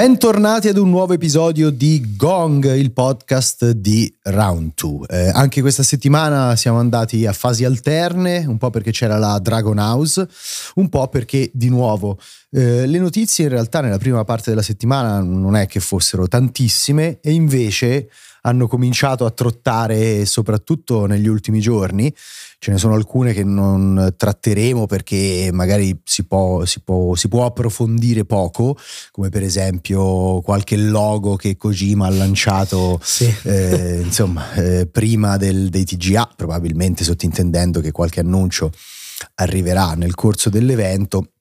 Bentornati ad un nuovo episodio di Gong, il podcast di Round 2. Eh, anche questa settimana siamo andati a fasi alterne, un po' perché c'era la Dragon House, un po' perché di nuovo eh, le notizie in realtà nella prima parte della settimana non è che fossero tantissime e invece hanno cominciato a trottare soprattutto negli ultimi giorni. Ce ne sono alcune che non tratteremo perché magari si può, si può, si può approfondire poco, come per esempio qualche logo che Kojima ha lanciato sì. eh, insomma, eh, prima del, dei TGA, probabilmente sottintendendo che qualche annuncio arriverà nel corso dell'evento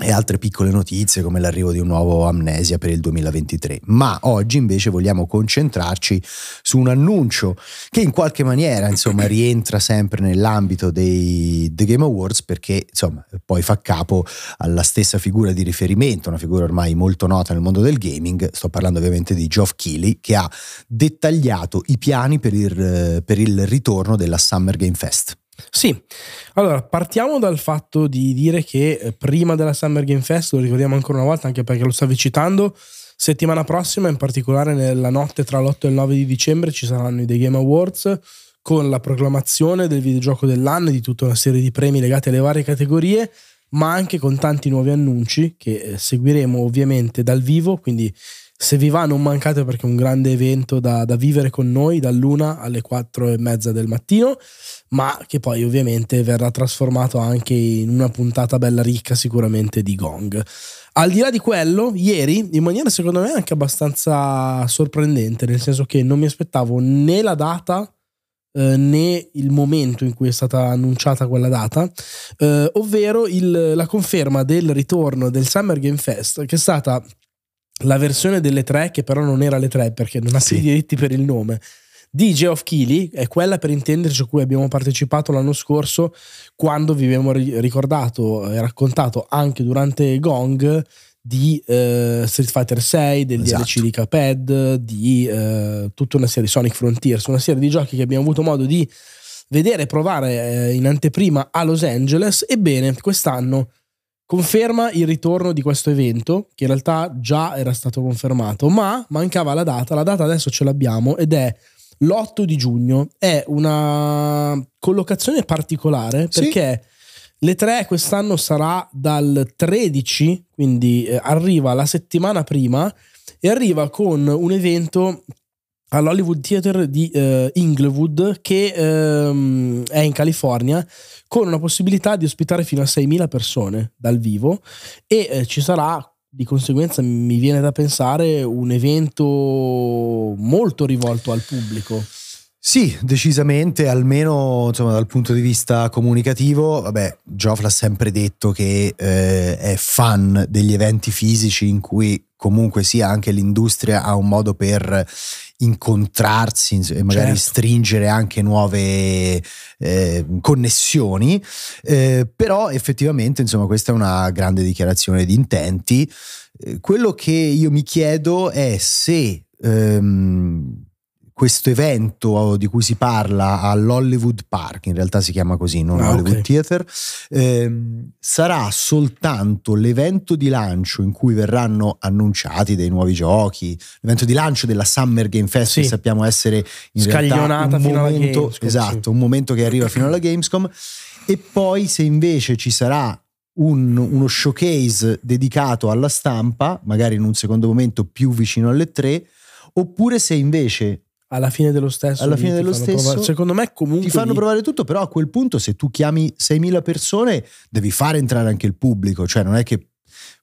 e altre piccole notizie come l'arrivo di un nuovo Amnesia per il 2023. Ma oggi invece vogliamo concentrarci su un annuncio che in qualche maniera insomma rientra sempre nell'ambito dei The Game Awards perché insomma poi fa capo alla stessa figura di riferimento, una figura ormai molto nota nel mondo del gaming, sto parlando ovviamente di Geoff Keighley che ha dettagliato i piani per il, per il ritorno della Summer Game Fest. Sì, allora partiamo dal fatto di dire che eh, prima della Summer Game Fest, lo ricordiamo ancora una volta anche perché lo stavi citando, settimana prossima, in particolare nella notte tra l'8 e il 9 di dicembre, ci saranno i The Game Awards con la proclamazione del videogioco dell'anno e di tutta una serie di premi legati alle varie categorie, ma anche con tanti nuovi annunci che eh, seguiremo ovviamente dal vivo, quindi se vi va non mancate perché è un grande evento da, da vivere con noi dall'una alle quattro e mezza del mattino, ma che poi ovviamente verrà trasformato anche in una puntata bella ricca sicuramente di Gong. Al di là di quello, ieri, in maniera secondo me anche abbastanza sorprendente, nel senso che non mi aspettavo né la data eh, né il momento in cui è stata annunciata quella data, eh, ovvero il, la conferma del ritorno del Summer Game Fest, che è stata la versione delle tre, che però non era le tre perché non ha sì. i diritti per il nome, di Geoff Keighley, è quella per intenderci a cui abbiamo partecipato l'anno scorso quando vi abbiamo ricordato e raccontato anche durante Gong di uh, Street Fighter 6, del esatto. DLC di Caped, di uh, tutta una serie di Sonic Frontiers, una serie di giochi che abbiamo avuto modo di vedere e provare uh, in anteprima a Los Angeles. Ebbene, quest'anno conferma il ritorno di questo evento, che in realtà già era stato confermato, ma mancava la data, la data adesso ce l'abbiamo ed è l'8 di giugno. È una collocazione particolare perché sì. le tre quest'anno sarà dal 13, quindi eh, arriva la settimana prima e arriva con un evento all'Hollywood Theater di uh, Inglewood che um, è in California con una possibilità di ospitare fino a 6.000 persone dal vivo e eh, ci sarà di conseguenza mi viene da pensare un evento molto rivolto al pubblico. Sì, decisamente, almeno insomma, dal punto di vista comunicativo, vabbè, Geoff l'ha sempre detto che eh, è fan degli eventi fisici in cui comunque sia anche l'industria ha un modo per incontrarsi e magari certo. stringere anche nuove eh, connessioni, eh, però effettivamente insomma questa è una grande dichiarazione di intenti. Eh, quello che io mi chiedo è se ehm, questo evento di cui si parla all'Hollywood Park, in realtà si chiama così, non ah, Hollywood okay. Theater, ehm, sarà soltanto l'evento di lancio in cui verranno annunciati dei nuovi giochi, l'evento di lancio della Summer Game Fest, sì. che sappiamo essere in realtà un momento, Gamescom, esatto, sì. un momento che arriva fino alla Gamescom, e poi se invece ci sarà un, uno showcase dedicato alla stampa, magari in un secondo momento più vicino alle tre, oppure se invece alla fine dello stesso. Alla fine dello stesso. Provare. Secondo me comunque... Ti fanno gli... provare tutto, però a quel punto se tu chiami 6.000 persone devi fare entrare anche il pubblico, cioè non è che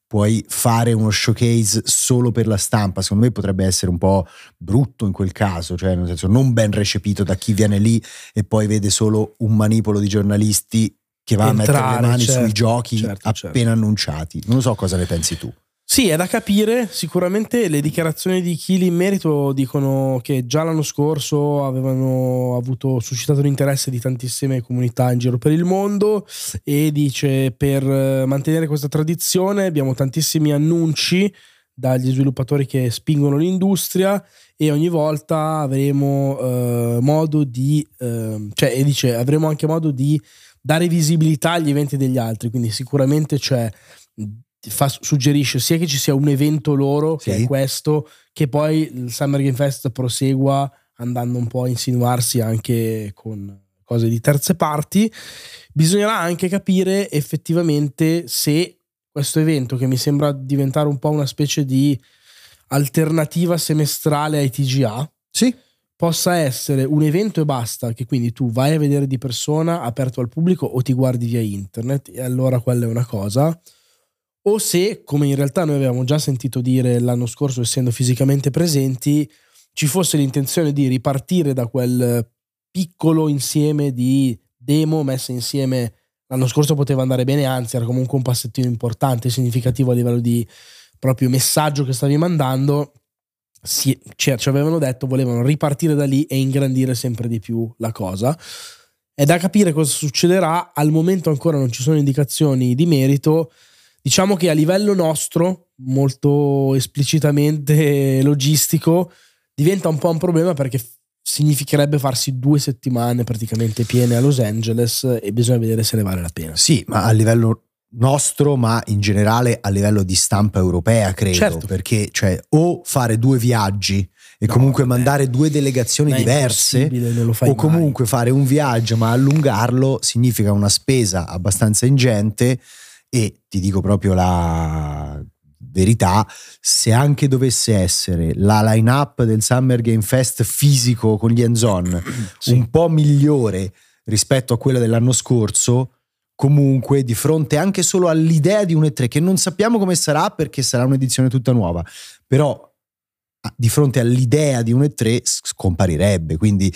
puoi fare uno showcase solo per la stampa, secondo me potrebbe essere un po' brutto in quel caso, cioè nel senso non ben recepito da chi viene lì e poi vede solo un manipolo di giornalisti che va Entrare, a mettere le mani certo, sui giochi certo, appena certo. annunciati. Non so cosa ne pensi tu. Sì, è da capire. Sicuramente le dichiarazioni di Chili in merito dicono che già l'anno scorso avevano avuto suscitato l'interesse di tantissime comunità in giro per il mondo e dice per mantenere questa tradizione abbiamo tantissimi annunci dagli sviluppatori che spingono l'industria e ogni volta avremo eh, modo di eh, cioè e dice avremo anche modo di dare visibilità agli eventi degli altri quindi sicuramente c'è fa, suggerisce sia che ci sia un evento loro, sì. che è questo, che poi il Summer Game Fest prosegua andando un po' a insinuarsi anche con cose di terze parti. Bisognerà anche capire effettivamente se questo evento, che mi sembra diventare un po' una specie di alternativa semestrale ai TGA, sì. possa essere un evento e basta, che quindi tu vai a vedere di persona, aperto al pubblico o ti guardi via internet, e allora quella è una cosa o se, come in realtà noi avevamo già sentito dire l'anno scorso, essendo fisicamente presenti, ci fosse l'intenzione di ripartire da quel piccolo insieme di demo messe insieme l'anno scorso poteva andare bene, anzi era comunque un passettino importante, significativo a livello di proprio messaggio che stavi mandando. Sì, cioè, ci avevano detto volevano ripartire da lì e ingrandire sempre di più la cosa. È da capire cosa succederà, al momento ancora non ci sono indicazioni di merito Diciamo che a livello nostro, molto esplicitamente logistico, diventa un po' un problema perché significherebbe farsi due settimane praticamente piene a Los Angeles e bisogna vedere se ne vale la pena. Sì, ma a livello nostro, ma in generale a livello di stampa europea, credo, certo. perché cioè o fare due viaggi e no, comunque vabbè. mandare due delegazioni diverse o comunque mai. fare un viaggio ma allungarlo significa una spesa abbastanza ingente e ti dico proprio la verità, se anche dovesse essere la line-up del Summer Game Fest fisico con gli Enzon sì. un po' migliore rispetto a quella dell'anno scorso, comunque di fronte anche solo all'idea di un E3 che non sappiamo come sarà perché sarà un'edizione tutta nuova, però di fronte all'idea di un E3 scomparirebbe, quindi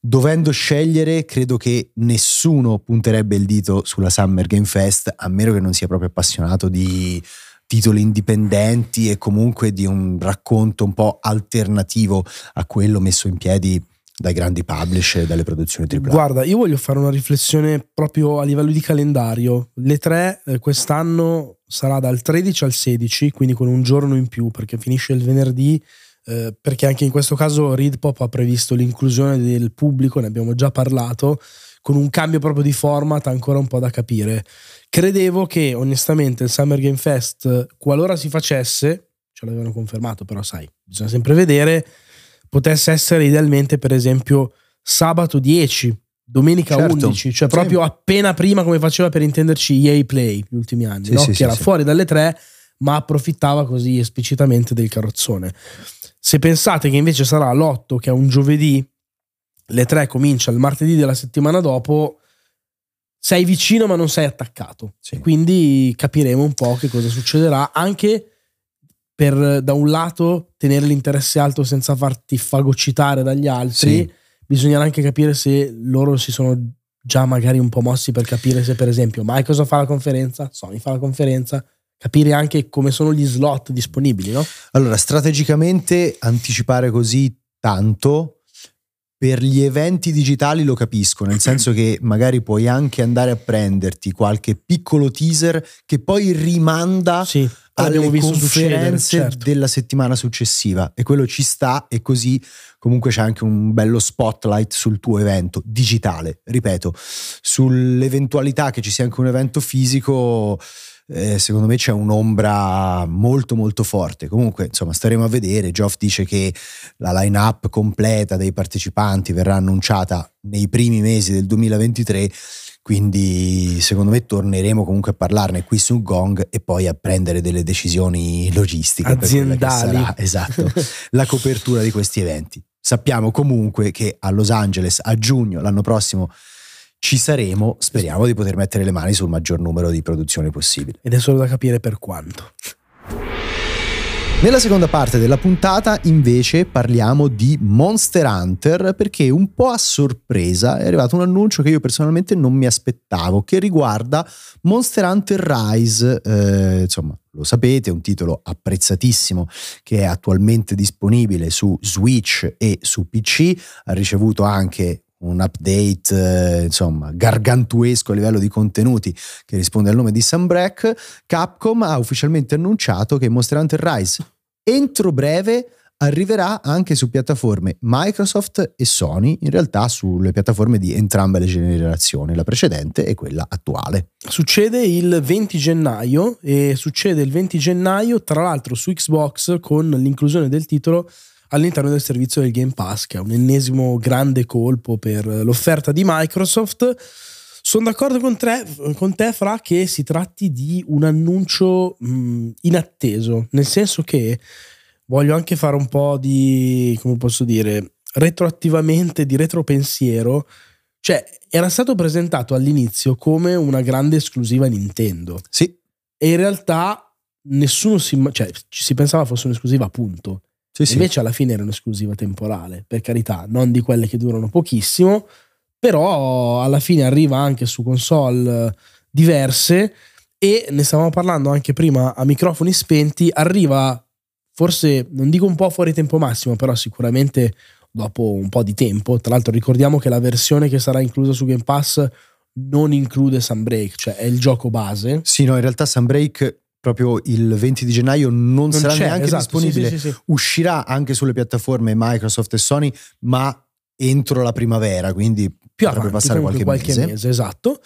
dovendo scegliere, credo che nessuno punterebbe il dito sulla Summer Game Fest, a meno che non sia proprio appassionato di titoli indipendenti e comunque di un racconto un po' alternativo a quello messo in piedi dai grandi publisher e dalle produzioni AAA. Guarda, io voglio fare una riflessione proprio a livello di calendario. Le tre eh, quest'anno sarà dal 13 al 16, quindi con un giorno in più perché finisce il venerdì eh, perché anche in questo caso Readpop ha previsto l'inclusione del pubblico, ne abbiamo già parlato, con un cambio proprio di format ancora un po' da capire. Credevo che onestamente il Summer Game Fest, qualora si facesse, ce l'avevano confermato, però sai, bisogna sempre vedere, potesse essere idealmente per esempio sabato 10, domenica certo. 11, cioè proprio sì. appena prima come faceva per intenderci EA Play gli ultimi anni, sì, no? sì, che era fuori dalle tre ma approfittava così esplicitamente del carrozzone. Se pensate che invece sarà l'8, che è un giovedì, le 3 comincia il martedì della settimana dopo, sei vicino ma non sei attaccato. Sì. Quindi capiremo un po' che cosa succederà anche per da un lato tenere l'interesse alto senza farti fagocitare dagli altri. Sì. Bisognerà anche capire se loro si sono già magari un po' mossi per capire se per esempio Microsoft fa la conferenza, Sony fa la conferenza, capire anche come sono gli slot disponibili, no? Allora, strategicamente anticipare così tanto per gli eventi digitali lo capisco, nel senso che magari puoi anche andare a prenderti qualche piccolo teaser che poi rimanda sì, alle conferenze certo. della settimana successiva e quello ci sta e così comunque c'è anche un bello spotlight sul tuo evento digitale, ripeto, sull'eventualità che ci sia anche un evento fisico eh, secondo me c'è un'ombra molto molto forte. Comunque, insomma, staremo a vedere. Geoff dice che la line-up completa dei partecipanti verrà annunciata nei primi mesi del 2023. Quindi secondo me torneremo comunque a parlarne qui su Gong e poi a prendere delle decisioni logistiche aziendali. Sarà, esatto, la copertura di questi eventi. Sappiamo comunque che a Los Angeles a giugno l'anno prossimo ci saremo, speriamo di poter mettere le mani sul maggior numero di produzioni possibili. Ed è solo da capire per quanto. Nella seconda parte della puntata invece parliamo di Monster Hunter perché un po' a sorpresa è arrivato un annuncio che io personalmente non mi aspettavo che riguarda Monster Hunter Rise, eh, insomma lo sapete, è un titolo apprezzatissimo che è attualmente disponibile su Switch e su PC, ha ricevuto anche un update eh, insomma gargantuesco a livello di contenuti che risponde al nome di Sunbreak, Capcom ha ufficialmente annunciato che Monster Hunter Rise entro breve arriverà anche su piattaforme Microsoft e Sony, in realtà sulle piattaforme di entrambe le generazioni, la precedente e quella attuale. Succede il 20 gennaio e succede il 20 gennaio tra l'altro su Xbox con l'inclusione del titolo all'interno del servizio del Game Pass, che è un ennesimo grande colpo per l'offerta di Microsoft. Sono d'accordo con te, con te, Fra, che si tratti di un annuncio mh, inatteso, nel senso che voglio anche fare un po' di, come posso dire, retroattivamente, di retropensiero. Cioè, era stato presentato all'inizio come una grande esclusiva Nintendo. Sì. E in realtà nessuno si, cioè, ci si pensava fosse un'esclusiva, appunto. Sì, Invece sì. alla fine era un'esclusiva temporale, per carità, non di quelle che durano pochissimo, però alla fine arriva anche su console diverse e ne stavamo parlando anche prima a microfoni spenti, arriva forse, non dico un po' fuori tempo massimo, però sicuramente dopo un po' di tempo. Tra l'altro ricordiamo che la versione che sarà inclusa su Game Pass non include Sunbreak, cioè è il gioco base. Sì, no, in realtà Sunbreak proprio il 20 di gennaio non, Non sarà neanche esatto, disponibile. sì, sì, sì. Uscirà anche sulle piattaforme Microsoft e Sony, ma entro la primavera, quindi più potrebbe avanti, passare qualche, qualche mese. mese. esatto.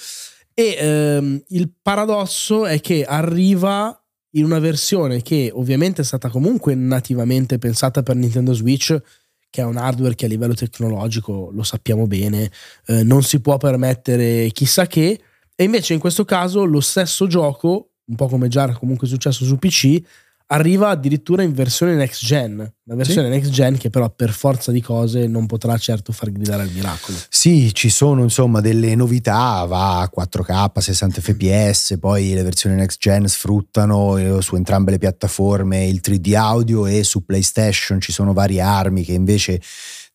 E ehm, il paradosso è che arriva in una versione che ovviamente è stata comunque nativamente pensata per Nintendo Switch, che è un hardware che a livello tecnologico lo sappiamo bene, eh, non si può permettere chissà che, e invece in questo caso lo stesso gioco, un po' come già comunque successo su PC, arriva addirittura in versione next gen, la versione next gen che però per forza di cose non potrà certo far gridare al miracolo. Sì, ci sono insomma delle novità, va a 4K, 60 fps, poi le versioni next gen sfruttano eh, su entrambe le piattaforme il 3D audio e su PlayStation ci sono varie armi che invece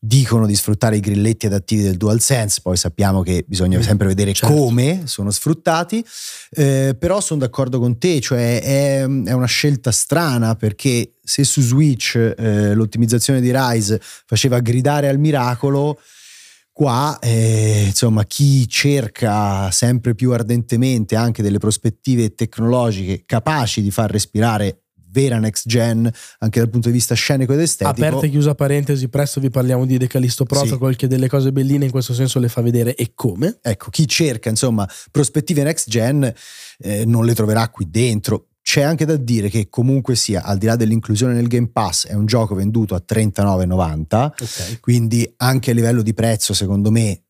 dicono di sfruttare i grilletti adattivi del DualSense, poi sappiamo che bisogna Mm, sempre vedere certo. come sono sfruttati, eh, però sono d'accordo con te, cioè è, è una scelta strana perché se su Switch eh, l'ottimizzazione di Rise faceva gridare al miracolo, qua eh, insomma chi cerca sempre più ardentemente anche delle prospettive tecnologiche capaci di far respirare vera next gen anche dal punto di vista scenico ed estetico Aperta e chiusa parentesi, presto vi parliamo di Decalisto Protocol che delle cose belline in questo senso le fa vedere e come. ecco chi cerca insomma prospettive next gen eh, non le troverà qui dentro c'è anche da dire che comunque sia al di là dell'inclusione nel Game Pass è un gioco venduto a 39,90 Ok. quindi anche a livello di prezzo secondo me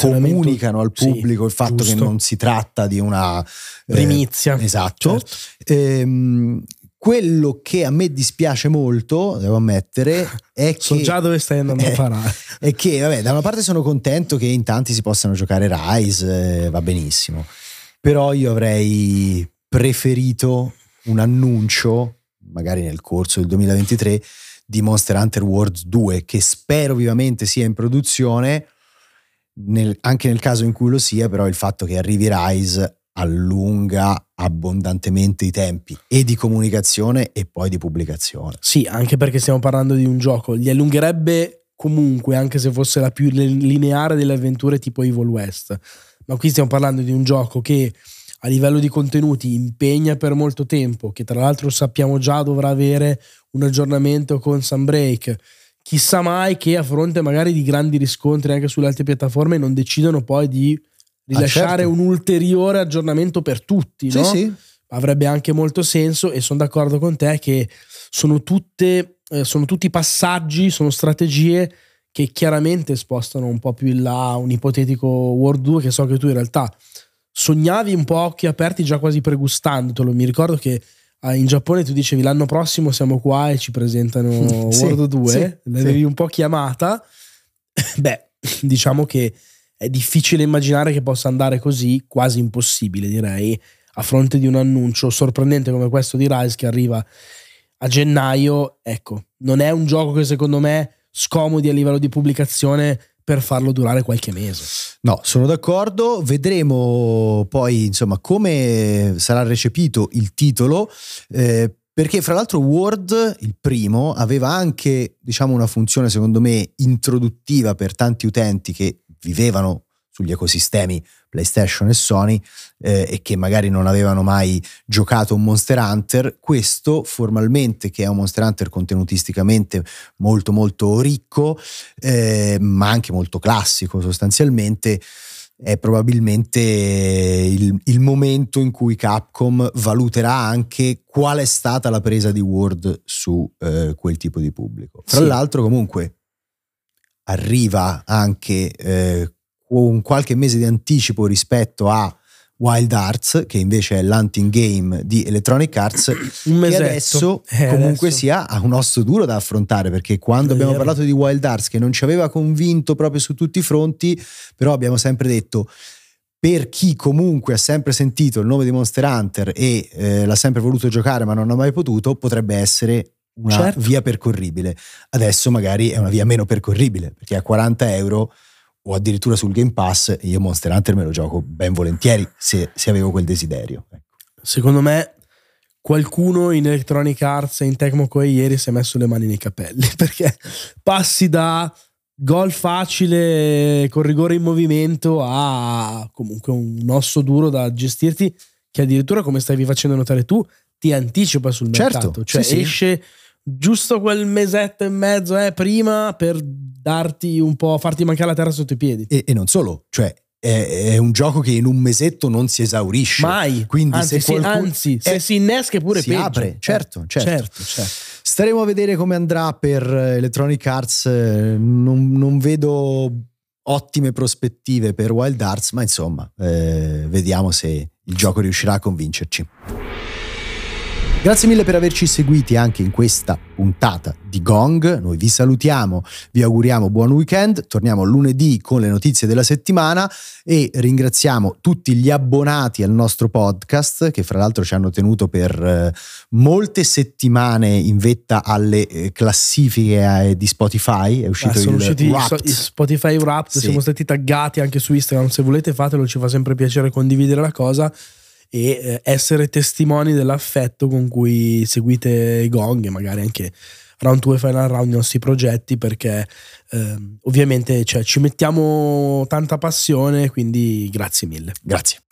comunicano al sì, pubblico il fatto che giusto. non si tratta di una eh, primizia. esatto Certo. Ehm, quello che a me dispiace molto devo ammettere è So che già dove stai andando eh, a parare. è che vabbè da una parte sono contento che in tanti si possano giocare Rise eh, va benissimo però io avrei preferito un annuncio magari nel corso del 2023 di Monster Hunter World 2 che spero vivamente sia in produzione nel- anche nel caso in cui lo sia però il fatto che arrivi Rise allunga abbondantemente i tempi e di comunicazione e poi di pubblicazione Sì, anche perché stiamo parlando di un gioco. Li allungherebbe comunque, anche se fosse la più li- lineare delle avventure tipo Evil West. Ma qui stiamo parlando di un gioco che a livello di contenuti impegna per molto tempo, che tra l'altro sappiamo già dovrà avere un aggiornamento con Sunbreak. Chissà mai che a fronte magari di grandi riscontri anche sulle altre piattaforme non decidono poi di rilasciare certo. un ulteriore aggiornamento per tutti, no? sì sì avrebbe anche molto senso e sono d'accordo con te che sono tutte eh, sono tutti passaggi, sono strategie che chiaramente spostano un po' più in là un ipotetico World 2 che so che tu in realtà sognavi un po' a occhi aperti già quasi pregustandotelo. Mi ricordo che eh, in Giappone tu dicevi l'anno prossimo siamo qua e ci presentano Sì, World 2, sì, l'avevi sì. un po' chiamata. Beh, diciamo che è difficile immaginare che possa andare così, quasi impossibile direi, a fronte di un annuncio sorprendente come questo di Rise che arriva a gennaio, ecco, non è un gioco che secondo me scomodi a livello di pubblicazione per farlo durare qualche mese. No, sono d'accordo. Vedremo poi insomma come sarà recepito il titolo. Eh, perché fra l'altro Word, il primo, aveva anche diciamo una funzione secondo me introduttiva per tanti utenti che vivevano sugli ecosistemi PlayStation e Sony eh, e che magari non avevano mai giocato un Monster Hunter, questo formalmente che è un Monster Hunter contenutisticamente molto molto ricco, eh, ma anche molto classico sostanzialmente, è probabilmente il, il, momento in cui Capcom valuterà anche qual è stata la presa di Word su eh, quel tipo di pubblico. Tra sì. l'altro comunque arriva anche eh, con qualche mese di anticipo rispetto a Wild Arts, che invece è l'hunting game di Electronic Arts, Un che adesso eh, comunque adesso. sia ha un osso duro da affrontare, perché quando abbiamo parlato di Wild Arts, che non ci aveva convinto proprio su tutti i fronti, però abbiamo sempre detto per chi comunque ha sempre sentito il nome di Monster Hunter e eh, l'ha sempre voluto giocare ma non ha mai potuto, potrebbe essere una certo. via percorribile. Adesso magari è una via meno percorribile, perché a 40 euro o addirittura sul Game Pass, io Monster Hunter me lo gioco ben volentieri se, se avevo quel desiderio. Ecco. Secondo me qualcuno in Electronic Arts e in Tecmo Koei ieri si è messo le mani nei capelli perché passi da gol facile con rigore in movimento a comunque un osso duro da gestirti che addirittura come stavi facendo notare tu ti anticipa sul certo, mercato cioè sì, esce sì giusto quel mesetto e mezzo eh, prima per darti un po', farti mancare la terra sotto i piedi. E, e non solo, cioè è, è, un gioco che in un mesetto non si esaurisce. Mai. Quindi anzi, se, qualcuno, anzi, se si innesca è pure si peggio. apre, certo, certo. certo, certo. Staremo a vedere come andrà per Electronic Arts. Non, non vedo ottime prospettive per Wild Arts, ma insomma, eh, vediamo se il gioco riuscirà a convincerci. Grazie mille per averci seguiti anche in questa puntata di Gong. Noi vi salutiamo, vi auguriamo buon weekend. Torniamo lunedì con le notizie della settimana e ringraziamo tutti gli abbonati al nostro podcast che fra l'altro ci hanno tenuto per eh, molte settimane in vetta alle eh, classifiche eh, di Spotify. È uscito ah, sono il usciti Wrapped. Spotify Wrapped, sì. siamo stati taggati anche su Instagram. Se volete fatelo, ci fa sempre piacere condividere la cosa e eh, essere testimoni dell'affetto con cui seguite gong e magari anche round 2 final round i nostri progetti perché eh, ovviamente cioè, ci mettiamo tanta passione quindi grazie mille. Grazie